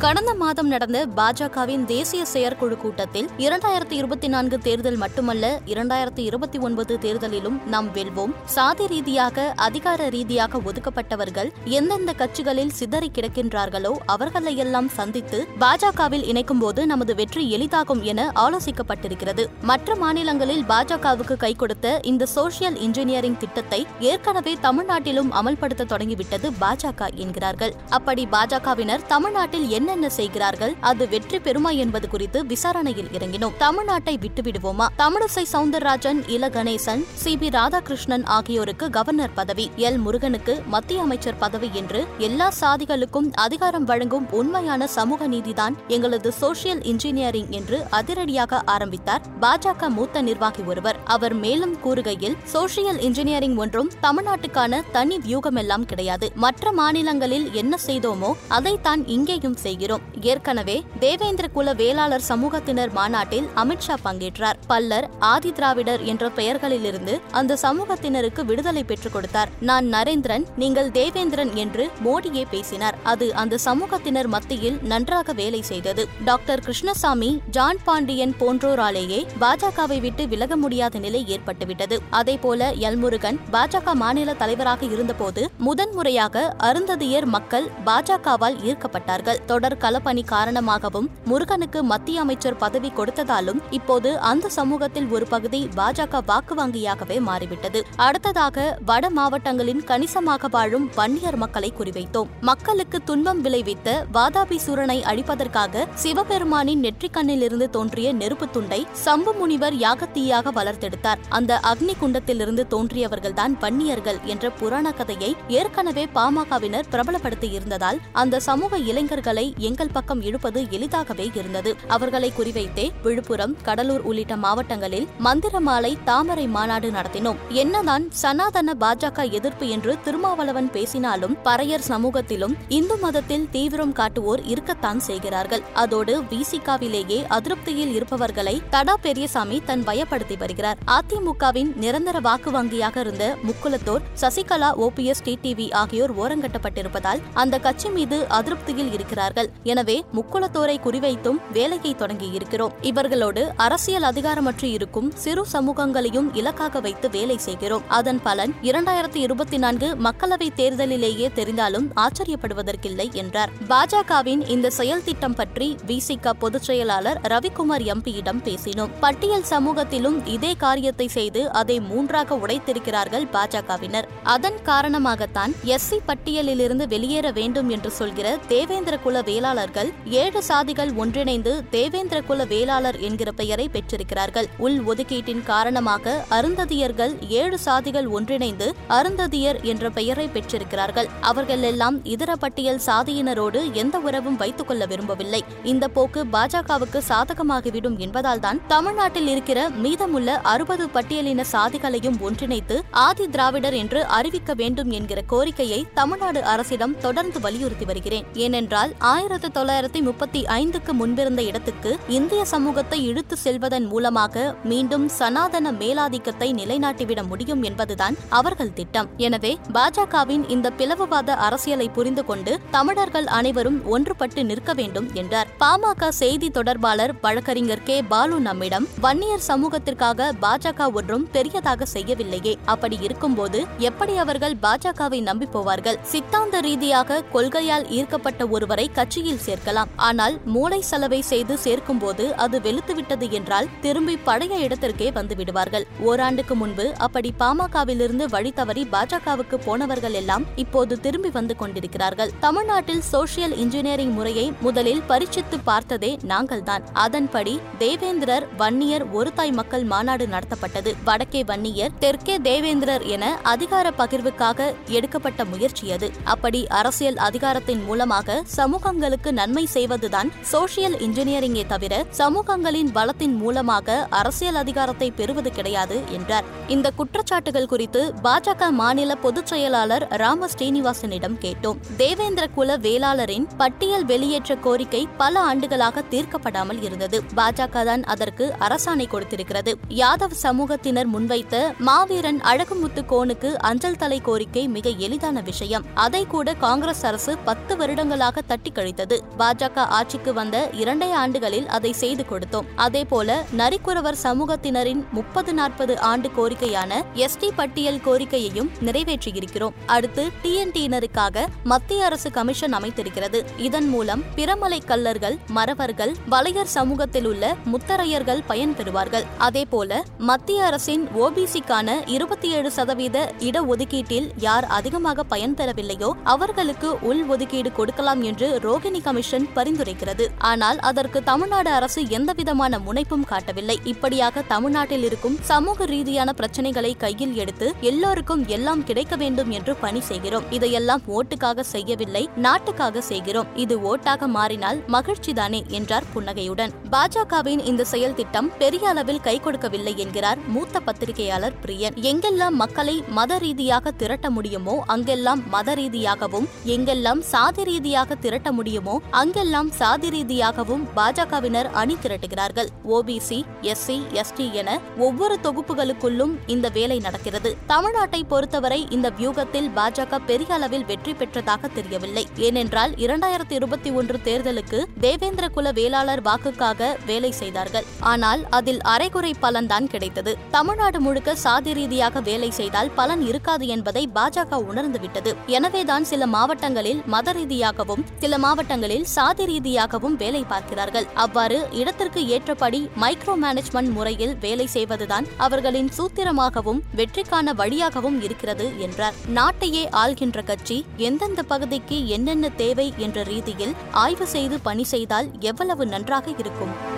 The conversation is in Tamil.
கடந்த மாதம் நடந்த பாஜகவின் தேசிய செயற்குழு கூட்டத்தில் இரண்டாயிரத்தி இருபத்தி நான்கு தேர்தல் மட்டுமல்ல இரண்டாயிரத்தி இருபத்தி ஒன்பது தேர்தலிலும் நாம் வெல்வோம். சாதி ரீதியாக அதிகார ரீதியாக ஒதுக்கப்பட்டவர்கள் எந்தெந்த கட்சிகளில் சிதறி கிடக்கின்றார்களோ அவர்களையெல்லாம் சந்தித்து பாஜகவில் இணைக்கும் போது நமது வெற்றி எளிதாகும் என ஆலோசிக்கப்பட்டிருக்கிறது. மற்ற மாநிலங்களில் பாஜகவுக்கு கை கொடுத்த இந்த சோசியல் இன்ஜினியரிங் திட்டத்தை ஏற்கனவே தமிழ்நாட்டிலும் அமல்படுத்த தொடங்கிவிட்டது பாஜக என்கிறார்கள். அப்படி பாஜகவினர் தமிழ்நாட்டில் என்ன என்னென்ன செய்கிறார்கள்? அது வெற்றி பெறுமா என்பது குறித்து விசாரணையில் இறங்கினோம். தமிழ்நாட்டை விட்டுவிடுவோமா? தமிழிசை சவுந்தரராஜன் இல கணேசன் சி பி ராதாகிருஷ்ணன் ஆகியோருக்கு கவர்னர் பதவி எல் முருகனுக்கு மத்திய அமைச்சர் பதவி என்று எல்லா சாதிகளுக்கும் அதிகாரம் வழங்கும் உண்மையான சமூக நீதிதான் எங்களது சோசியல் இன்ஜினியரிங் என்று அதிரடியாக ஆரம்பித்தார் பாஜக மூத்த நிர்வாகி ஒருவர். அவர் மேலும் கூறுகையில் சோசியல் இன்ஜினியரிங் ஒன்றும் தமிழ்நாட்டுக்கான தனி வியூகமெல்லாம் கிடையாது. மற்ற மாநிலங்களில் என்ன செய்தோமோ அதைத்தான் இங்கேயும் செய்கிறோம். ஏற்கனவே தேவேந்திர குல வேளாளர் சமூகத்தினர் மாநாட்டில் அமித்ஷா பங்கேற்றார். பல்லர் ஆதி திராவிடர் என்ற பெயர்களிலிருந்து அந்த சமூகத்தினருக்கு விடுதலை பெற்றுக் கொடுத்தார். நான் நரேந்திரன் நீங்கள் தேவேந்திரன் என்று மோடியே பேசினார். அது அந்த சமூகத்தினர் மத்தியில் நன்றாக வேலை செய்தது. டாக்டர் கிருஷ்ணசாமி ஜான் பாண்டியன் போன்றோராலேயே பாஜகவை விட்டு விலக முடியாத நிலை ஏற்பட்டுவிட்டது. அதேபோல எல்முருகன் பாஜக மாநில தலைவராக இருந்தபோது முதன்முறையாக அருந்ததியர் மக்கள் பாஜகவால் ஈர்க்கப்பட்டார்கள். தொடர் களப்பணி காரணமாகவும் முருகனுக்கு மத்திய அமைச்சர் பதவி கொடுத்ததாலும் இப்போது அந்த சமூகத்தில் ஒரு பகுதி பாஜக வாக்கு வங்கியாகவே மாறிவிட்டது. அடுத்ததாக வட மாவட்டங்களின் கணிசமாக வாழும் வன்னியர் மக்களை குறிவைத்தோம். மக்களுக்கு துன்பம் விளைவித்த வாதாபி சூரனை அழிப்பதற்காக சிவபெருமானின் நெற்றிக்கண்ணிலிருந்து தோன்றிய நெருப்பு துண்டை சம்பு முனிவர் யாகத்தீயாக வளர்த்தெடுத்தார். அந்த அக்னி குண்டத்திலிருந்து தோன்றியவர்கள்தான் வன்னியர்கள் என்ற புராண கதையை ஏற்கனவே பாமகவினர் பிரபலப்படுத்தி இருந்ததால் அந்த சமூக இளைஞர்களை எங்கள் பக்கம் இழுப்பது எளிதாகவே இருந்தது. அவர்களை குறிவைத்தே விழுப்புரம் கடலூர் உள்ளிட்ட மாவட்டங்களில் மந்திர மாலை தாமரை மாநாடு நடத்தினோம். என்னதான் சனாதன பாஜக எதிர்ப்பு என்று திருமாவளவன் பேசினாலும் பறையர் சமூகத்திலும் இந்து மதத்தில் தீவிரம் காட்டுவோர் இருக்கத்தான் செய்கிறார்கள். அதோடு விசிகாவிலேயே அதிருப்தியில் இருப்பவர்களை தடா பெரியசாமி தன் பயப்படுத்தி வருகிறார். அதிமுகவின் நிரந்தர வாக்கு வங்கியாக இருந்த முக்குலத்தோர் சசிகலா ஓபிஎஸ் டிடிவி ஆகியோர் ஓரங்கட்டப்பட்டிருப்பதால் அந்த கட்சி மீது அதிருப்தியில் இருக்கிறார்கள். எனவே முக்குளத்தோரை குறிவைத்தும் வேலையை தொடங்கி இருக்கிறோம் இவர்களோடு அரசியல் அதிகாரமற்று இருக்கும் சிறு சமூகங்களையும் இலக்காக வைத்து வேலை செய்கிறோம். அதன் பலன் இரண்டாயிரத்தி இருபத்தி நான்கு மக்களவை தேர்தலிலேயே தெரிந்தாலும் ஆச்சரியப்படுவதற்கில்லை என்றார். பாஜகவின் இந்த செயல் திட்டம் பற்றி விசிக பொதுச் செயலாளர் ரவிக்குமார் எம்பியிடம் பேசினோம். பட்டியல் சமூகத்திலும் இதே காரியத்தை செய்து அதை மூன்றாக உடைத்திருக்கிறார்கள் பாஜகவினர். அதன் காரணமாகத்தான் எஸ்சி பட்டியலிலிருந்து வெளியேற வேண்டும் என்று சொல்கிற தேவேந்திர குல வேளாளர்கள் ஏழு சாதிகள் ஒன்றிணைந்து தேவேந்திர குல வேளாளர் என்கிற பெயரை பெற்றிருக்கிறார்கள். உள் ஒதுக்கீட்டின் காரணமாக அருந்ததியர்கள் ஏழு சாதிகள் ஒன்றிணைந்து அருந்ததியர் என்ற பெயரை பெற்றிருக்கிறார்கள். அவர்கள் எல்லாம் இதர பட்டியல் சாதியினரோடு எந்த உறவும் வைத்துக் கொள்ள விரும்பவில்லை. இந்த போக்கு பாஜகவுக்கு சாதகமாகிவிடும் என்பதால்தான் தமிழ்நாட்டில் இருக்கிற மீதமுள்ள அறுபது பட்டியலின சாதிகளையும் ஒன்றிணைத்து ஆதி திராவிடர் என்று அறிவிக்க வேண்டும் என்கிற கோரிக்கையை தமிழ்நாடு அரசிடம் தொடர்ந்து வலியுறுத்தி வருகிறேன். ஏனென்றால் ஆயிரத்தி தொள்ளாயிரத்தி முப்பத்தி ஐந்துக்கு முன்பிருந்த இடத்துக்கு இந்திய சமூகத்தை இழுத்து செல்வதன் மூலமாக மீண்டும் சனாதன மேலாதிக்கத்தை நிலைநாட்டிவிட முடியும் என்பதுதான் அவர்கள் திட்டம். எனவே பாஜகவின் இந்த பிளவுவாத அரசியலை புரிந்து கொண்டு தமிழர்கள் அனைவரும் ஒன்றுபட்டு நிற்க வேண்டும் என்றார். பாமக செய்தி தொடர்பாளர் வழக்கறிஞர் கே. பாலு நம்மிடம் வன்னியர் சமூகத்திற்காக பாஜக ஒன்றும் பெரியதாக செய்யவில்லையே. அப்படி இருக்கும்போது எப்படி அவர்கள் பாஜகவை நம்பி போவார்கள்? சித்தாந்த ரீதியாக கொள்கையால் ஈர்க்கப்பட்ட ஒருவரை கட்சியில் சேர்க்கலாம். ஆனால் மூளை செலவை செய்து சேர்க்கும்போது அது வெளுத்துவிட்டது என்றால் திரும்பி பழைய இடத்திற்கே வந்து விடுவார்கள். ஓராண்டுக்கு முன்பு அப்படி பாமகவிலிருந்து வழி தவறி பாஜகவுக்கு போனவர்கள் எல்லாம் இப்போது திரும்பி வந்து கொண்டிருக்கிறார்கள். தமிழ்நாட்டில் சோசியல் இன்ஜினியரிங் முறையை முதலில் பரீட்சித்து பார்த்ததே நாங்கள்தான். அதன்படி தேவேந்திரர் வன்னியர் ஒரு தாய் மக்கள் மாநாடு நடத்தப்பட்டது. வடக்கே வன்னியர் தெற்கே தேவேந்திரர் என அதிகார பகிர்வுக்காக எடுக்கப்பட்ட முயற்சி அது. அப்படி அரசியல் அதிகாரத்தின் மூலமாக சமூகங்கள் சமூகங்களுக்கு நன்மை செய்வதுதான் சோசியல் இன்ஜினியரிங்கே தவிர சமூகங்களின் பலத்தின் மூலமாக அரசியல் அதிகாரத்தை பெறுவது கிடையாது என்றார். இந்த குற்றச்சாட்டுகள் குறித்து பாஜக மாநில பொதுச் செயலாளர் ராம ஸ்ரீனிவாசனிடம் கேட்டோம். தேவேந்திர குல வேளாளரின் பட்டியல் வெளியேற்ற கோரிக்கை பல ஆண்டுகளாக தீர்க்கப்படாமல் இருந்தது. பாஜக தான் அதற்கு அரசாணை கொடுத்திருக்கிறது. யாதவ் சமூகத்தினர் முன்வைத்த மாவீரன் அழகுமுத்து கோனுக்கு அஞ்சல் தலை கோரிக்கை மிக எளிதான விஷயம். அதை கூட காங்கிரஸ் அரசு பத்து வருடங்களாக தட்டி கழித்தது பாஜக ஆட்சிக்கு வந்த இரண்டே ஆண்டுகளில் அதை செய்து கொடுத்தோம். அதேபோல நரிக்குறவர் சமூகத்தினரின் முப்பது நாற்பது ஆண்டு கோரிக்கையான எஸ்டி பட்டியல் கோரிக்கையையும் நிறைவேற்றியிருக்கிறோம். அடுத்து டிஎன்டியினருக்காக மத்திய அரசு கமிஷன் அமைத்திருக்கிறது. இதன் மூலம் பிறமலை கல்லர்கள் மறவர்கள் வலையர் சமூகத்தில் உள்ள முத்தரையர்கள் பயன்பெறுவார்கள் அதேபோல மத்திய அரசின் ஓபிசிக்கான இருபத்தி ஏழு சதவீத இடஒதுக்கீட்டில் யார் அதிகமாக பயன்பெறவில்லையோ அவர்களுக்கு உள் ஒதுக்கீடு கொடுக்கலாம் என்று ரோகிணி கமிஷன் பரிந்துரைக்கிறது. ஆனால் அதற்கு தமிழ்நாடு அரசு எந்தவிதமான முனைப்பும் காட்டவில்லை. இப்படியாக தமிழ்நாட்டில் இருக்கும் சமூக ரீதியான பிரச்சனைகளை கையில் எடுத்து எல்லோருக்கும் எல்லாம் கிடைக்க வேண்டும் என்று பணி செய்கிறோம். இதையெல்லாம் ஓட்டுக்காக செய்யவில்லை நாட்டுக்காக செய்கிறோம். இது ஓட்டாக மாறினால் மகிழ்ச்சிதானே என்றார் புன்னகையுடன். பாஜகவின் இந்த செயல் திட்டம் பெரிய அளவில் கை கொடுக்கவில்லை என்கிறார் மூத்த பத்திரிகையாளர் பிரியன். எங்கெல்லாம் மக்களை மத ரீதியாக திரட்ட முடியுமோ அங்கெல்லாம் மத ரீதியாகவும் எங்கெல்லாம் சாதி ரீதியாக திரட்ட முடியுமோ அங்கெல்லாம் சாதி ரீதியாகவும் பாஜகவினர் அணி திரட்டுகிறார்கள். ஓபிசி எஸ்சி எஸ்டி என ஒவ்வொரு தொகுப்புகளுக்குள்ளும் இந்த வேலை நடக்கிறது. தமிழ்நாட்டை பொறுத்தவரை இந்த வியூகத்தில் பாஜக பெரிய அளவில் வெற்றி பெற்றதாக தெரியவில்லை. ஏனென்றால் இரண்டாயிரத்தி இருபத்தி ஒன்று தேர்தலுக்கு தேவேந்திர குல வேளாளர் வாக்குக்காக வேலை செய்தார்கள். ஆனால் அதில் அரைகுறை பலன்தான் கிடைத்தது. தமிழ்நாடு முழுக்க சாதி ரீதியாக வேலை செய்தால் பலன் இருக்காது என்பதை பாஜக உணர்ந்துவிட்டது. எனவேதான் சில மாவட்டங்களில் மத ரீதியாகவும் சில மாவட்டங்களில் சாதி ரீதியாகவும் வேலை பார்க்கிறார்கள். அவ்வாறு இடத்திற்கு ஏற்றபடி மைக்ரோ மேனேஜ்மெண்ட் முறையில் வேலை செய்வதுதான் அவர்களின் சூத்திரமாகவும் வெற்றிக்கான வழியாகவும் இருக்கிறது என்றார். நாட்டையே ஆள்கின்ற கட்சி எந்தெந்த பகுதிக்கு என்னென்ன தேவை என்ற ரீதியில் ஆய்வு செய்து பணி செய்தால் எவ்வளவு நன்றாக இருக்கும்?